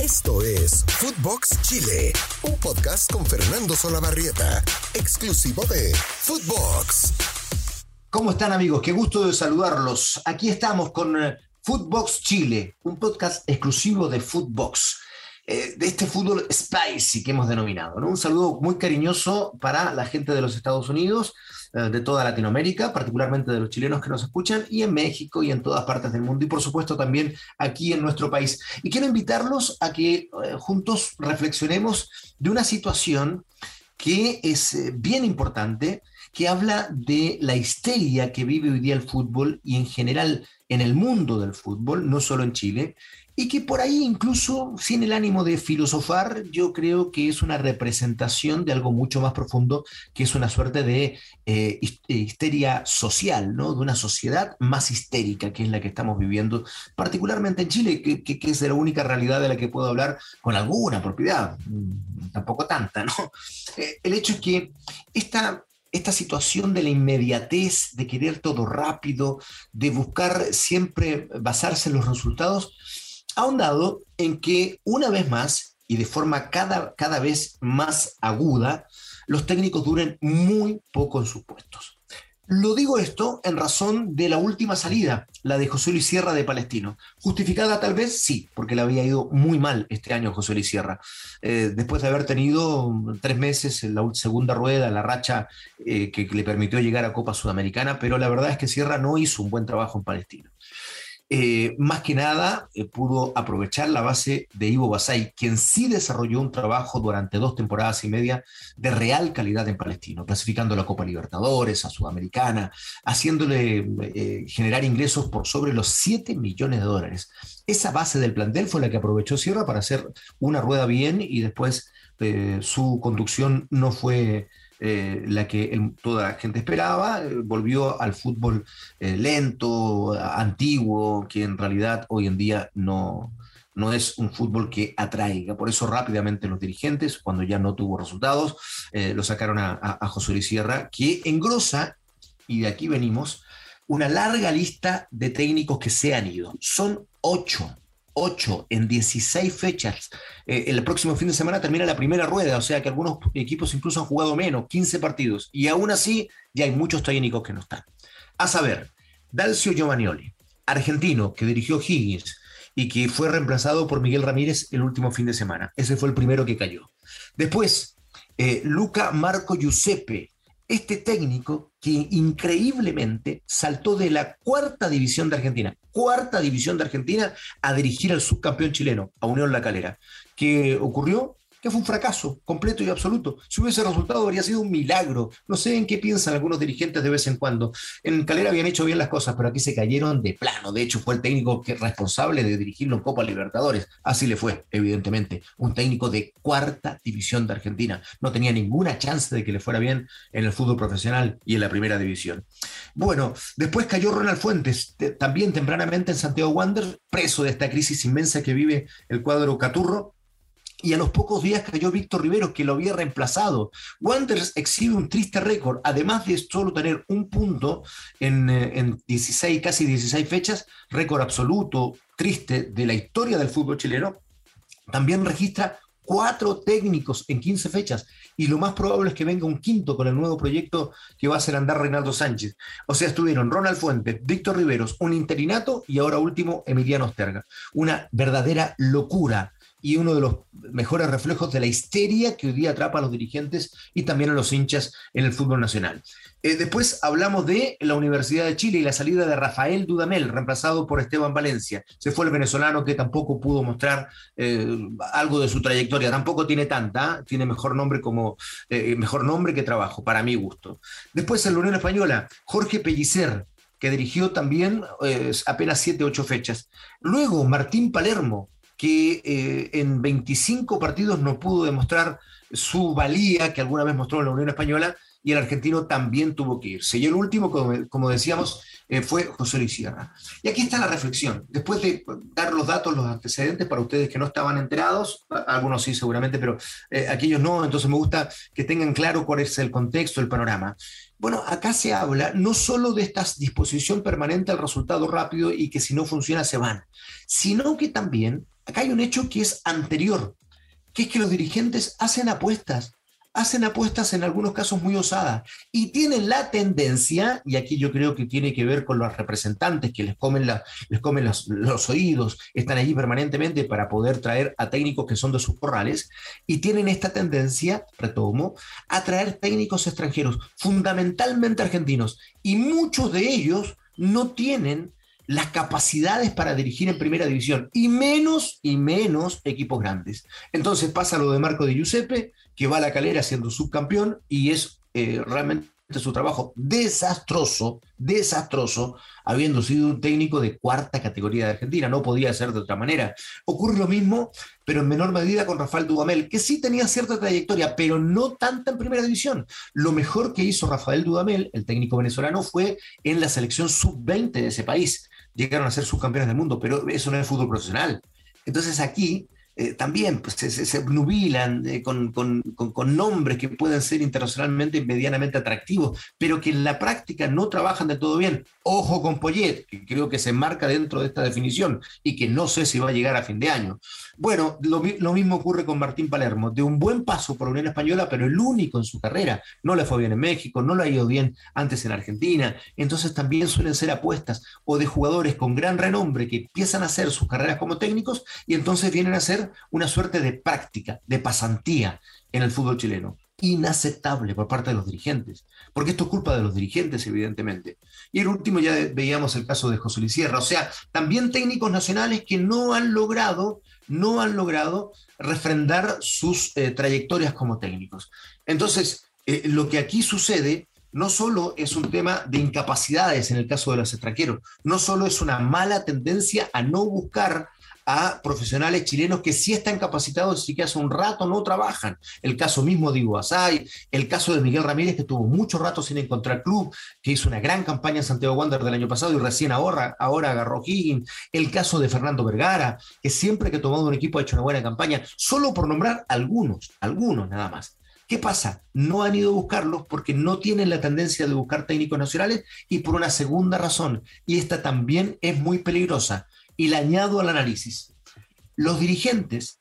Esto es Footbox Chile, un podcast con Fernando Solabarrieta, exclusivo de Footbox. ¿Cómo están amigos? Qué gusto de saludarlos. Aquí estamos con eh, Footbox Chile, un podcast exclusivo de Footbox. Eh, de este fútbol spicy que hemos denominado. ¿no? Un saludo muy cariñoso para la gente de los Estados Unidos, eh, de toda Latinoamérica, particularmente de los chilenos que nos escuchan, y en México y en todas partes del mundo, y por supuesto también aquí en nuestro país. Y quiero invitarlos a que eh, juntos reflexionemos de una situación que es bien importante, que habla de la histeria que vive hoy día el fútbol y en general en el mundo del fútbol, no solo en Chile, y que por ahí incluso sin el ánimo de filosofar, yo creo que es una representación de algo mucho más profundo, que es una suerte de eh, histeria social, ¿no? de una sociedad más histérica, que es la que estamos viviendo, particularmente en Chile, que, que es la única realidad de la que puedo hablar con alguna propiedad, mm, tampoco tanta. ¿no? Eh, el hecho es que esta esta situación de la inmediatez, de querer todo rápido, de buscar siempre basarse en los resultados, ha ahondado en que una vez más y de forma cada, cada vez más aguda, los técnicos duren muy poco en sus puestos. Lo digo esto en razón de la última salida, la de José Luis Sierra de Palestino. ¿Justificada tal vez? Sí, porque le había ido muy mal este año José Luis Sierra. Eh, después de haber tenido tres meses en la segunda rueda, la racha eh, que le permitió llegar a Copa Sudamericana, pero la verdad es que Sierra no hizo un buen trabajo en Palestino. Eh, más que nada eh, pudo aprovechar la base de Ivo Basay, quien sí desarrolló un trabajo durante dos temporadas y media de real calidad en Palestino, clasificando a la Copa Libertadores, a Sudamericana, haciéndole eh, generar ingresos por sobre los 7 millones de dólares. Esa base del plantel fue la que aprovechó Sierra para hacer una rueda bien y después su conducción no fue eh, la que toda la gente esperaba, eh, volvió al fútbol eh, lento, antiguo, que en realidad hoy en día no, no es un fútbol que atraiga. Por eso rápidamente los dirigentes, cuando ya no tuvo resultados, lo sacaron a, a, José Luis Sierra, que engrosa, y de aquí venimos, una larga lista de técnicos que se han ido. Son ocho 8 en 16 fechas. Eh, el próximo fin de semana termina la primera rueda, o sea que algunos equipos incluso han jugado menos, 15 partidos. Y aún así, ya hay muchos técnicos que no están. A saber, Dalcio Giovannioli, argentino que dirigió Higgins y que fue reemplazado por Miguel Ramírez el último fin de semana. Ese fue el primero que cayó. Después, eh, Luca Marco Giuseppe, este técnico que increíblemente saltó de la cuarta división de Argentina, cuarta división de Argentina, a dirigir al subcampeón chileno, a Unión La Calera. ¿Qué ocurrió? Que fue un fracaso completo y absoluto. Si hubiese resultado, habría sido un milagro. No sé en qué piensan algunos dirigentes de vez en cuando. En Calera habían hecho bien las cosas, pero aquí se cayeron de plano. De hecho, fue el técnico que, responsable de dirigirlo en Copa Libertadores. Así le fue, evidentemente. Un técnico de cuarta división de Argentina. No tenía ninguna chance de que le fuera bien en el fútbol profesional y en la primera división. Bueno, después cayó Ronald Fuentes, también tempranamente en Santiago Wander, preso de esta crisis inmensa que vive el cuadro Caturro y a los pocos días cayó Víctor Rivero, que lo había reemplazado. Wanderers exhibe un triste récord, además de solo tener un punto en, eh, en 16, casi 16 fechas, récord absoluto, triste de la historia del fútbol chileno, también registra cuatro técnicos en 15 fechas y lo más probable es que venga un quinto con el nuevo proyecto que va a hacer andar Reinaldo Sánchez. O sea, estuvieron Ronald Fuentes, Víctor Riveros, un interinato y ahora último Emiliano Osterga. Una verdadera locura y uno de los mejores reflejos de la histeria que hoy día atrapa a los dirigentes y también a los hinchas en el fútbol nacional. Eh, después hablamos de la Universidad de Chile y la salida de Rafael Dudamel, reemplazado por Esteban Valencia. Se fue el venezolano que tampoco pudo mostrar eh, algo de su trayectoria, tampoco tiene tanta, ¿eh? tiene mejor nombre como mejor nombre que trabajo, para mi gusto. Después en la Unión Española, Jorge Pellicer, que dirigió también apenas 7, 8 fechas. Luego Martín Palermo, que eh, en 25 partidos no pudo demostrar su valía que alguna vez mostró en la Unión Española y el argentino también tuvo que irse. Y el último, como, decíamos, eh, fue José Luis Sierra. Y aquí está la reflexión. Después de dar los datos, los antecedentes para ustedes que no estaban enterados, algunos sí seguramente, pero eh, aquellos no, entonces me gusta que tengan claro cuál es el contexto, el panorama. Bueno, acá se habla no solo de esta disposición permanente al resultado rápido y que si no funciona se van, sino que también acá hay un hecho que es anterior, que es que los dirigentes hacen apuestas hacen apuestas en algunos casos muy osadas y tienen la tendencia, y aquí yo creo que tiene que ver con los representantes que les comen, les comen los, oídos, están allí permanentemente para poder traer a técnicos que son de sus corrales, y tienen esta tendencia, retomo, a traer técnicos extranjeros, fundamentalmente argentinos, y muchos de ellos no tienen las capacidades para dirigir en primera división y menos y menos equipos grandes. Entonces pasa lo de Marco de Giuseppe, que va a la calera siendo subcampeón y es eh, realmente su trabajo desastroso, desastroso, habiendo sido un técnico de cuarta categoría de Argentina. No podía ser de otra manera. Ocurre lo mismo, pero en menor medida con Rafael Dudamel, que sí tenía cierta trayectoria, pero no tanta en primera división. Lo mejor que hizo Rafael Dudamel, el técnico venezolano, fue en la selección sub-20 de ese país. Llegaron a ser subcampeones del mundo, pero eso no es fútbol profesional. Entonces aquí eh, también pues, se, se, nubilan eh, con, con, con, nombres que pueden ser internacionalmente medianamente atractivos, pero que en la práctica no trabajan de todo bien. Ojo con Poyet, que creo que se marca dentro de esta definición y que no sé si va a llegar a fin de año. Bueno, lo, lo mismo ocurre con Martín Palermo, de un buen paso por Unión Española, pero el único en su carrera. No le fue bien en México, no le ha ido bien antes en Argentina. Entonces también suelen ser apuestas o de jugadores con gran renombre que empiezan a hacer sus carreras como técnicos y entonces vienen a ser una suerte de práctica, de pasantía en el fútbol chileno. Inaceptable por parte de los dirigentes, porque esto es culpa de los dirigentes, evidentemente. Y el último ya veíamos el caso de José Luis Sierra, o sea, también técnicos nacionales que no han logrado, no han logrado refrendar sus eh, trayectorias como técnicos. Entonces, eh, lo que aquí sucede no solo es un tema de incapacidades en el caso de los extranjeros, no solo es una mala tendencia a no buscar a profesionales chilenos que sí están capacitados y que hace un rato no trabajan. El caso mismo de Iguazay, el caso de Miguel Ramírez, que tuvo mucho rato sin encontrar club, que hizo una gran campaña en Santiago Wander del año pasado y recién ahora, ahora agarró Higgins. El caso de Fernando Vergara, que siempre que ha tomado un equipo ha hecho una buena campaña, solo por nombrar algunos, algunos nada más. ¿Qué pasa? No han ido a buscarlos porque no tienen la tendencia de buscar técnicos nacionales y por una segunda razón, y esta también es muy peligrosa y la añado al análisis. Los dirigentes,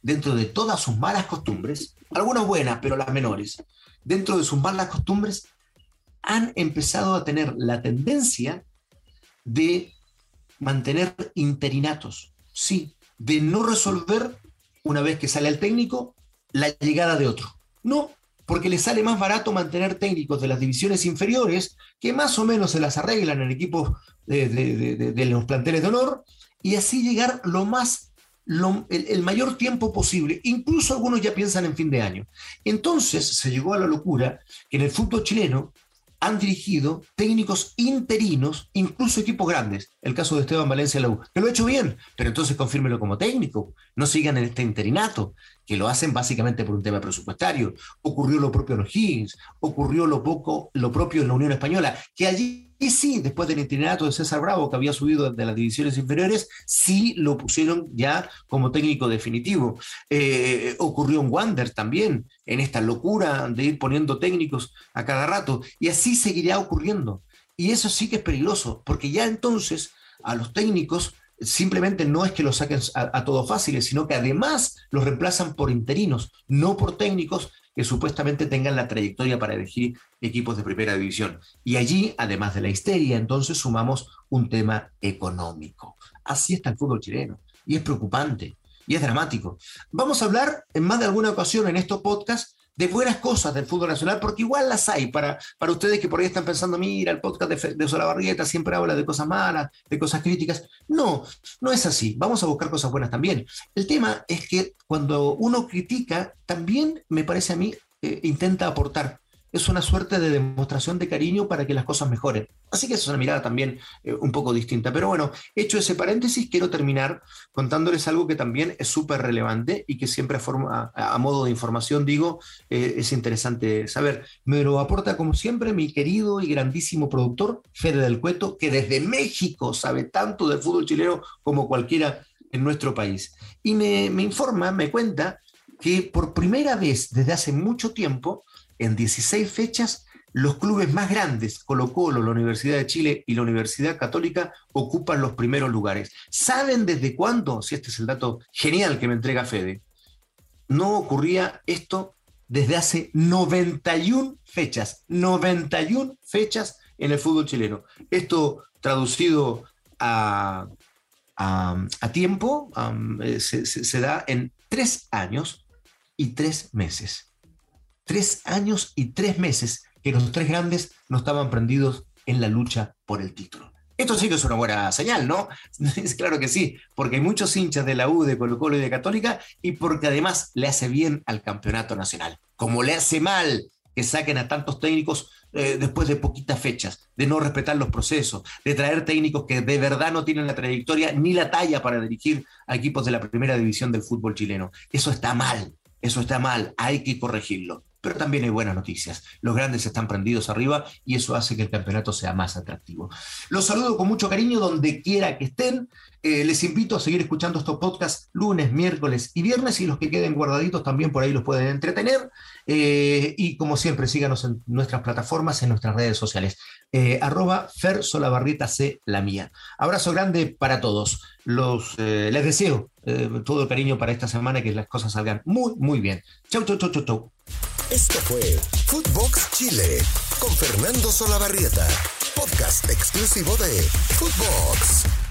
dentro de todas sus malas costumbres, algunas buenas, pero las menores, dentro de sus malas costumbres, han empezado a tener la tendencia de mantener interinatos, sí, de no resolver, una vez que sale el técnico, la llegada de otro. No, porque les sale más barato mantener técnicos de las divisiones inferiores, que más o menos se las arreglan en equipos de, los planteles de honor, y así llegar lo más, el, mayor tiempo posible. Incluso algunos ya piensan en fin de año. Entonces se llegó a la locura que en el fútbol chileno han dirigido técnicos interinos, incluso equipos grandes. El caso de Esteban Valencia la U, que lo ha hecho bien, pero entonces confírmelo como técnico. No sigan en este interinato, que lo hacen básicamente por un tema presupuestario. Ocurrió lo propio en los Higgins, ocurrió lo, poco, lo propio en la Unión Española, que allí sí, después del interinato de César Bravo, que había subido de las divisiones inferiores, sí lo pusieron ya como técnico definitivo. Eh, ocurrió en Wander también, en esta locura de ir poniendo técnicos a cada rato, y así seguiría ocurriendo. Y eso sí que es peligroso, porque ya entonces a los técnicos simplemente no es que los saquen a, todos fáciles, sino que además los reemplazan por interinos, no por técnicos que supuestamente tengan la trayectoria para elegir equipos de primera división. Y allí, además de la histeria, entonces sumamos un tema económico. Así está el fútbol chileno. Y es preocupante. Y es dramático. Vamos a hablar en más de alguna ocasión en estos podcasts de buenas cosas del fútbol nacional, porque igual las hay para, para ustedes que por ahí están pensando, mira, el podcast de, Solabarrieta siempre habla de cosas malas, de cosas críticas. No, no es así. Vamos a buscar cosas buenas también. El tema es que cuando uno critica, también me parece a mí, eh, intenta aportar es una suerte de demostración de cariño para que las cosas mejoren. Así que es una mirada también eh, un poco distinta. Pero bueno, hecho ese paréntesis, quiero terminar contándoles algo que también es súper relevante y que siempre a, a, modo de información digo, eh, es interesante saber. Me lo aporta como siempre mi querido y grandísimo productor, Fede del Cueto, que desde México sabe tanto del fútbol chileno como cualquiera en nuestro país. Y me, me informa, me cuenta que por primera vez desde hace mucho tiempo, en 16 fechas los clubes más grandes, Colo Colo, la Universidad de Chile y la Universidad Católica, ocupan los primeros lugares. ¿Saben desde cuándo? Si este es el dato genial que me entrega Fede. No ocurría esto desde hace 91 fechas, 91 fechas en el fútbol chileno. Esto traducido a, tiempo eh, se da en tres años y tres meses. Tres años y tres meses que los tres grandes no estaban prendidos en la lucha por el título. Esto sí que es una buena señal, ¿no? Es claro que sí, porque hay muchos hinchas de la U, de Colo Colo y de Católica, y porque además le hace bien al campeonato nacional. Como le hace mal que saquen a tantos técnicos eh, después de poquitas fechas, de no respetar los procesos, de traer técnicos que de verdad no tienen la trayectoria ni la talla para dirigir a equipos de la primera división del fútbol chileno. Eso está mal, eso está mal, hay que corregirlo pero también hay buenas noticias. Los grandes están prendidos arriba y eso hace que el campeonato sea más atractivo. Los saludo con mucho cariño donde quiera que estén. Eh, les invito a seguir escuchando estos podcasts lunes, miércoles y viernes y los que queden guardaditos también por ahí los pueden entretener. Eh, y como siempre, síganos en nuestras plataformas, en nuestras redes sociales. Eh, arroba Fer C, la mía. Abrazo grande para todos. Los, les deseo todo el cariño para esta semana y que las cosas salgan muy, muy bien. Chau, chau, chau, chau, chau. Esto fue Footbox Chile con Fernando Solabarrieta, podcast exclusivo de Footbox.